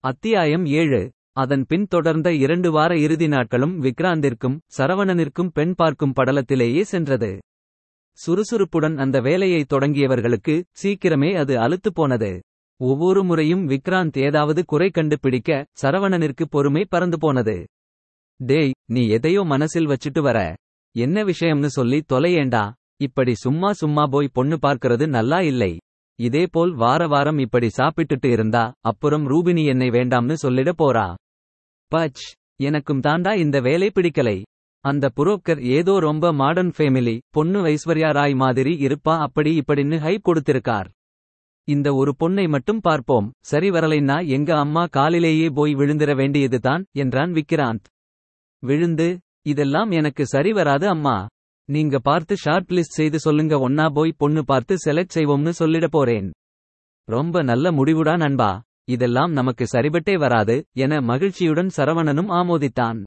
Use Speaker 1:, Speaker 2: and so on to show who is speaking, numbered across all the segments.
Speaker 1: அத்தியாயம் ஏழு. அதன் பின் தொடர்ந்த இரண்டு வார இறுதி நாட்களும் விக்ராந்திற்கும் சரவணனிற்கும் பெண் பார்க்கும் படலத்திலேயே சென்றது. சுறுசுறுப்புடன் அந்த வேலையை தொடங்கியவர்களுக்கு சீக்கிரமே அது அலுத்து போனது. ஒவ்வொரு முறையும் விக்ராந்த் ஏதாவது குறை கண்டுபிடிக்க சரவணனிற்கு பொறுமை பறந்து போனது. டேய் நீ எதையோ மனசில் வச்சிட்டு வர. என்ன விஷயம்னு சொல்லி தொலையேண்டா. இப்படி சும்மா சும்மா போய் பொண்ணு பார்க்கறது நல்லா இல்லை. இதேபோல் வார வாரம் இப்படி சாப்பிட்டுட்டு இருந்தா அப்புறம் ரூபினி என்னை வேண்டாம்னு சொல்லிட போறா. பச் எனக்கும் தாண்டா இந்த வேலை பிடிக்கலை. அந்த புரோக்கர் ஏதோ ரொம்ப மாடர்ன் ஃபேமிலி பொண்ணு ஐஸ்வர்யா ராய் மாதிரி இருப்பா அப்படி இப்படின்னு ஹைப் கொடுத்திருக்கார். இந்த ஒரு பொண்ணை மட்டும் பார்ப்போம். சரி வரலைன்னா எங்க அம்மா காலிலேயே போய் விழுந்திர வேண்டியதுதான் என்றான் விக்ராந்த். விழுந்து இதெல்லாம் எனக்கு சரி வராது அம்மா. நீங்க பார்த்து ஷார்ட் லிஸ்ட் செய்து சொல்லுங்க ஒன்னா போய் பொண்ணு பார்த்து செலக்ட் செய்வோம்னு சொல்லிட போறேன். ரொம்ப நல்ல முடிவுடா நண்பா. இதெல்லாம் நமக்கு சரிபட்டே வராது என மகிழ்ச்சியுடன் சரவணனும் ஆமோதித்தான்.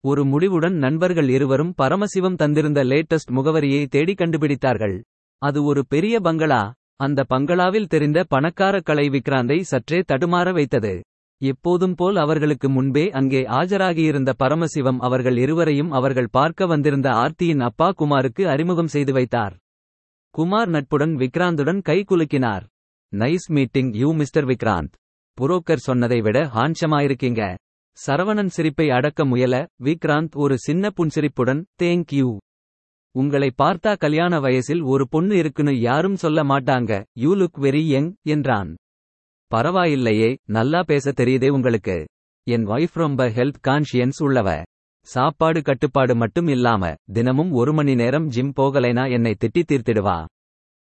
Speaker 1: ஒரு முடிவுடன் நண்பர்கள் இருவரும் பரமசிவம் தந்திருந்த லேட்டஸ்ட் முகவரியை தேடி கண்டுபிடித்தார்கள். அது ஒரு பெரிய பங்களா. அந்த பங்களாவில் தெரிந்த பணக்கார கலை விக்ராந்தை சற்றே தடுமாற வைத்தது. எப்போதும் போல் அவர்களுக்கு முன்பே அங்கே ஆஜராகியிருந்த பரமசிவம் அவர்கள் இருவரையும் அவர்கள் பார்க்க வந்திருந்த ஆர்த்தியின் அப்பா குமாருக்கு அறிமுகம் செய்து வைத்தார். குமார் நட்புடன் விக்ராந்துடன் கை குலுக்கினார். Nice meeting you mister Vikrant. Broker சொன்னதை விட ஹான்ஷமாயிருக்கீங்க. சரவணன் சிரிப்பை அடக்க முயல விக்ராந்த் ஒரு சின்ன புன்சிரிப்புடன் தேங்க் யூ. உங்களை பார்த்தா கல்யாண வயசில் ஒரு பொண்ணு இருக்குன்னு யாரும் சொல்ல மாட்டாங்க. யூ லுக் வெரி யங் என்றான். பரவாயில்லையே நல்லா பேச தெரியுதே உங்களுக்கு. என் ஒய்ஃப் ரொம்ப ஹெல்த் கான்ஷியன்ஸ் உள்ளவ. சாப்பாடு கட்டுப்பாடு மட்டும் இல்லாம தினமும் ஒரு மணி நேரம் ஜிம் போகலைனா என்னை திட்டி தீர்த்திடுவா.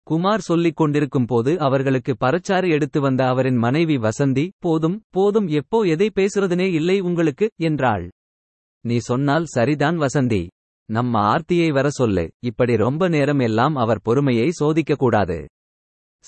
Speaker 1: குமார் சொல்லிக் கொண்டிருக்கும் போது அவர்களுக்கு பறச்சாறு எடுத்து வந்த அவரின் மனைவி வசந்தி போதும் போதும் எப்போ எதை பேசுறதுனே இல்லை உங்களுக்கு என்றாள். நீ சொன்னால் சரிதான் வசந்தி. நம்ம ஆர்த்தியை வர சொல்லு. இப்படி ரொம்ப நேரம் எல்லாம் அவர் பொறுமையை சோதிக்க கூடாது.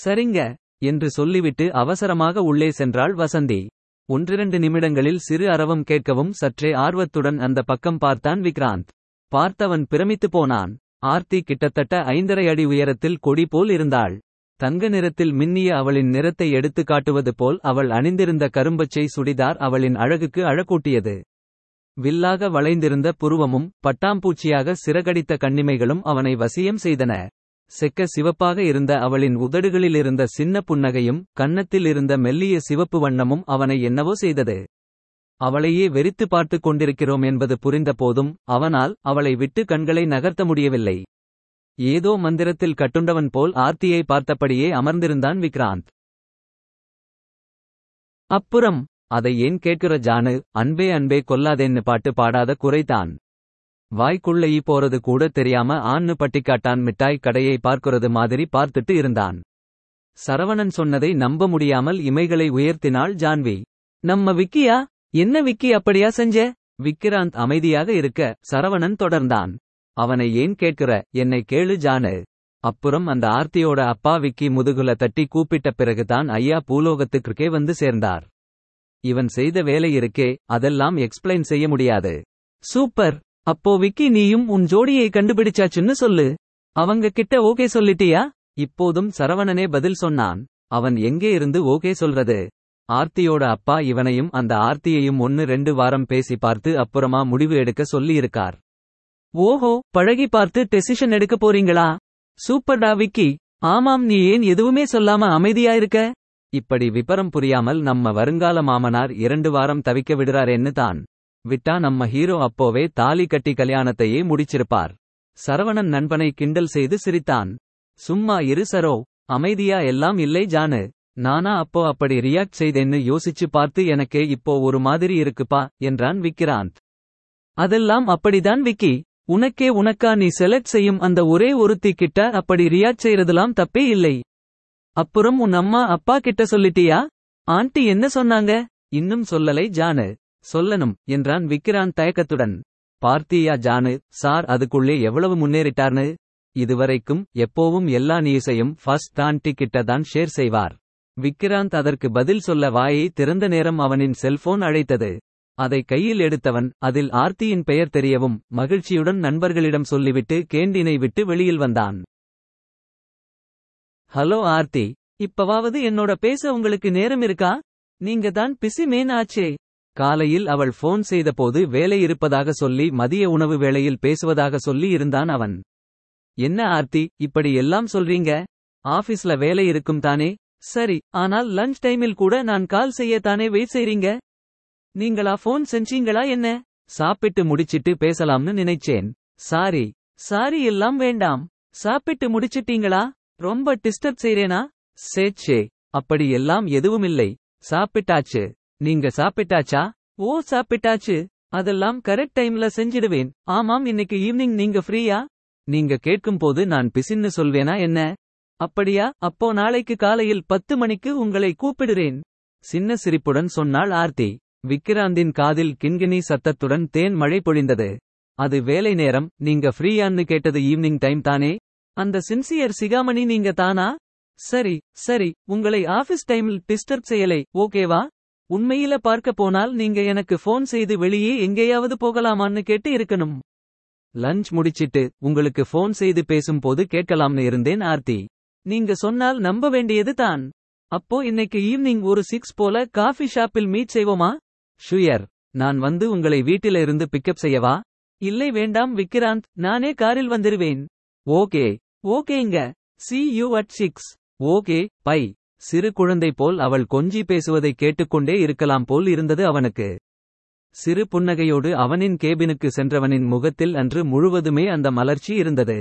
Speaker 1: சரிங்க. என்று சொல்லிவிட்டு அவசரமாக உள்ளே சென்றாள் வசந்தி. ஒன்றிரண்டு நிமிடங்களில் சிறு அரவம் கேட்கவும் சற்றே ஆர்வத்துடன் அந்த பக்கம் பார்த்தான் விக்ராந்த். பார்த்தவன் பிரமித்து போனான். ஆர்த்தி கிட்டத்தட்ட ஐந்தரை அடி உயரத்தில் கொடி போல் இருந்தாள். தங்க நிறத்தில் மின்னிய அவளின் நிறத்தை எடுத்து காட்டுவது போல் அவள் அணிந்திருந்த கரும்பச்சை சுடிதார் அவளின் அழகுக்கு அழகூட்டியது. வில்லாக வளைந்திருந்த புருவமும் பட்டாம்பூச்சியாக சிறகடித்த கண்ணிமைகளும் அவனை வசியம் செய்தன. செக்க சிவப்பாக இருந்த அவளின் உதடுகளிலிருந்த சின்ன புன்னகையும் கன்னத்தில் இருந்த மெல்லிய சிவப்பு வண்ணமும் அவனை என்னவோ செய்தது. அவளையே வெறித்து பார்த்து கொண்டிருக்கிறோம் என்பது புரிந்த போதும் அவனால் அவளை விட்டு கண்களை நகர்த்த முடியவில்லை. ஏதோ மந்திரத்தில் கட்டுண்டவன் போல் ஆர்த்தியை பார்த்தபடியே அமர்ந்திருந்தான் விக்ராந்த். அப்புறம்? அதை ஏன் கேட்கிற ஜானு? அன்பே அன்பே கொல்லாதேன்னு பாட்டு பாடாத குறைதான் வாய்க்குள்ளயி போறது கூட தெரியாம ஆன்னு பட்டிக்காட்டான் மிட்டாய் கடையை பார்க்கிறது மாதிரி பார்த்துட்டு இருந்தான். சரவணன் சொன்னதை நம்ப முடியாமல் இமைகளை உயர்த்தினாள் ஜான்வி. நம்ம விக்கியா? என்ன விக்கி அப்படியா செஞ்ச? விக்கிராந்த் அமைதியாக இருக்க சரவணன் தொடர்ந்தான். அவனை ஏன் கேட்கிற? என்னை கேளு ஜானு. அப்புறம் அந்த ஆர்த்தியோட அப்பா விக்கி முதுகுல தட்டி கூப்பிட்ட பிறகுதான் ஐயா பூலோகத்துக்குக்கே வந்து சேர்ந்தார். இவன் செய்த வேலை இருக்கே அதெல்லாம் எக்ஸ்பிளைன் செய்ய முடியாது. சூப்பர்! அப்போ விக்கி நீயும் உன் ஜோடியை கண்டுபிடிச்சாச்சுன்னு சொல்லு. அவங்க கிட்ட ஓகே சொல்லிட்டியா? இப்போதும் சரவணனே பதில் சொன்னான். அவன் எங்கே இருந்து ஓகே சொல்றது? ஆர்த்தியோட அப்பா இவனையும் அந்த ஆர்த்தியையும் ஒன்னு ரெண்டு வாரம் பேசி பார்த்து அப்புறமா முடிவு எடுக்க சொல்லியிருக்கார். ஓஹோ பழகி பார்த்து டெசிஷன் எடுக்க போறீங்களா? சூப்பர்டா விக்கி. ஆமாம் நீ ஏன் எதுவுமே சொல்லாம அமைதியா இருக்க? இப்படி விபரம் புரியாமல் நம்ம வருங்கால மாமனார் இரண்டு வாரம் தவிக்க விடுறாரேன்னு தான். விட்டா நம்ம ஹீரோ அப்போவே தாலி கட்டி கல்யாணத்தையே முடிச்சிருப்பார். சரவணன் நண்பனை கிண்டல் செய்து சிரித்தான். சும்மா இரு சரோ அமைதியா எல்லாம் இல்லை ஜானு. நானா அப்போ அப்படி ரியாக்ட் செய்தேன்னு யோசிச்சு பார்த்து எனக்கே இப்போ ஒரு மாதிரி இருக்குப்பா என்றான் விக்ராந்த் அதெல்லாம் அப்படிதான் விக்கி. உனக்கே உனக்கா நீ செலக்ட் செய்யும் அந்த ஒரே ஒருத்தி கிட்ட அப்படி ரியாக்ட் செய்யறதெல்லாம் தப்பே இல்லை. அப்புறம் உன் அம்மா அப்பா கிட்ட சொல்லிட்டியா? ஆண்டி என்ன சொன்னாங்க? இன்னும் சொல்லலை ஜானு. சொல்லணும் என்றான் விக்கிரான் தயக்கத்துடன். பார்த்தியா ஜானு சார் அதுக்குள்ளே எவ்வளவு முன்னேறிட்டார்னு? இதுவரைக்கும் எப்போவும் எல்லா நியூஸையும் ஃபர்ஸ்ட் தான் டிக்கிட்ட தான் ஷேர் செய்வார். விக்ராந்த் அதற்கு பதில் சொல்ல வாயை திறந்த நேரம் அவனின் செல்போன் அழைத்தது. அதை கையில் எடுத்தவன் அதில் ஆர்த்தியின் பெயர் தெரியவும் மகிழ்ச்சியுடன் நண்பர்களிடம் சொல்லிவிட்டு கேண்டீனை விட்டு வெளியில் வந்தான். ஹலோ ஆர்த்தி இப்பவாவது என்னோட பேச உங்களுக்கு நேரம் இருக்கா? நீங்க தான் பிசி மேன் ஆச்சே. காலையில் அவள் ஃபோன் செய்தபோது வேலை இருப்பதாக சொல்லி மதிய உணவு வேளையில் பேசுவதாக சொல்லி இருந்தான் அவன். என்ன ஆர்த்தி இப்படி எல்லாம் சொல்றீங்க? ஆபீஸ்ல வேலை இருக்கும் தானே? சரி ஆனால் லஞ்ச் டைமில் கூட நான் கால் செய்ய தானே வெயிட் செய்றீங்க? நீங்களா ஃபோன் செஞ்சீங்களா என்ன? சாப்பிட்டு முடிச்சிட்டு பேசலாம்னு நினைச்சேன். சாரி சாரி எல்லாம் வேண்டாம். சாப்பிட்டு முடிச்சிட்டீங்களா? ரொம்ப டிஸ்டர்ப் செய்றேனா? சேச்சே அப்படி எல்லாம் எதுவுமில்லை. சாப்பிட்டாச்சு. நீங்க சாப்பிட்டாச்சா? ஓ சாப்பிட்டாச்சு. அதெல்லாம் கரெக்ட் டைம்ல செஞ்சிடுவேன். ஆமாம் இன்னைக்கு ஈவினிங் நீங்க ஃப்ரீயா? நீங்க கேட்கும்போது நான் பிசின்னு சொல்வேனா என்ன? அப்படியா? அப்போ நாளைக்கு காலையில் பத்து மணிக்கு உங்களை கூப்பிடுறேன். சின்ன சிரிப்புடன் சொன்னாள் ஆர்த்தி. விக்கிராந்தின் காதில் கிண்கிணி சத்தத்துடன் தேன் மழை பொழிந்தது. அது வேலை நேரம். நீங்க ஃப்ரீயான்னு கேட்டது ஈவினிங் டைம் தானே? அந்த சின்சியர் சிகாமணி நீங்க தானா? சரி சரி. உங்களை ஆபீஸ் டைமில் டிஸ்டர்ப் செய்யலை ஓகேவா? உண்மையில பார்க்க போனால் நீங்க எனக்கு ஃபோன் செய்து வெளியே எங்கேயாவது போகலாமான்னு கேட்டு இருக்கணும். லஞ்ச் முடிச்சிட்டு உங்களுக்கு ஃபோன் செய்து பேசும்போது கேட்கலாம்னு இருந்தேன் ஆர்த்தி. நீங்க சொன்னால் நம்ப வேண்டியது தான். அப்போ இன்னைக்கு ஈவினிங் ஒரு சிக்ஸ் போல காஃபி ஷாப்பில் மீட் செய்வோமா? ஷுயர் நான் வந்து உங்களை வீட்டில இருந்து பிக்கப் செய்யவா? இல்லை வேண்டாம் விக்ராந்த் நானே காரில் வந்துருவேன். ஓகே. ஓகேங்க. See you at six okay. Bye. சிறு குழந்தை போல் அவள் கொஞ்சி பேசுவதை கேட்டுக்கொண்டே இருக்கலாம் போல் இருந்தது அவனுக்கு. சிறு புன்னகையோடு அவனின் கேபினுக்கு சென்றவனின் முகத்தில் அன்று முழுவதுமே அந்த மலர்ச்சி இருந்தது.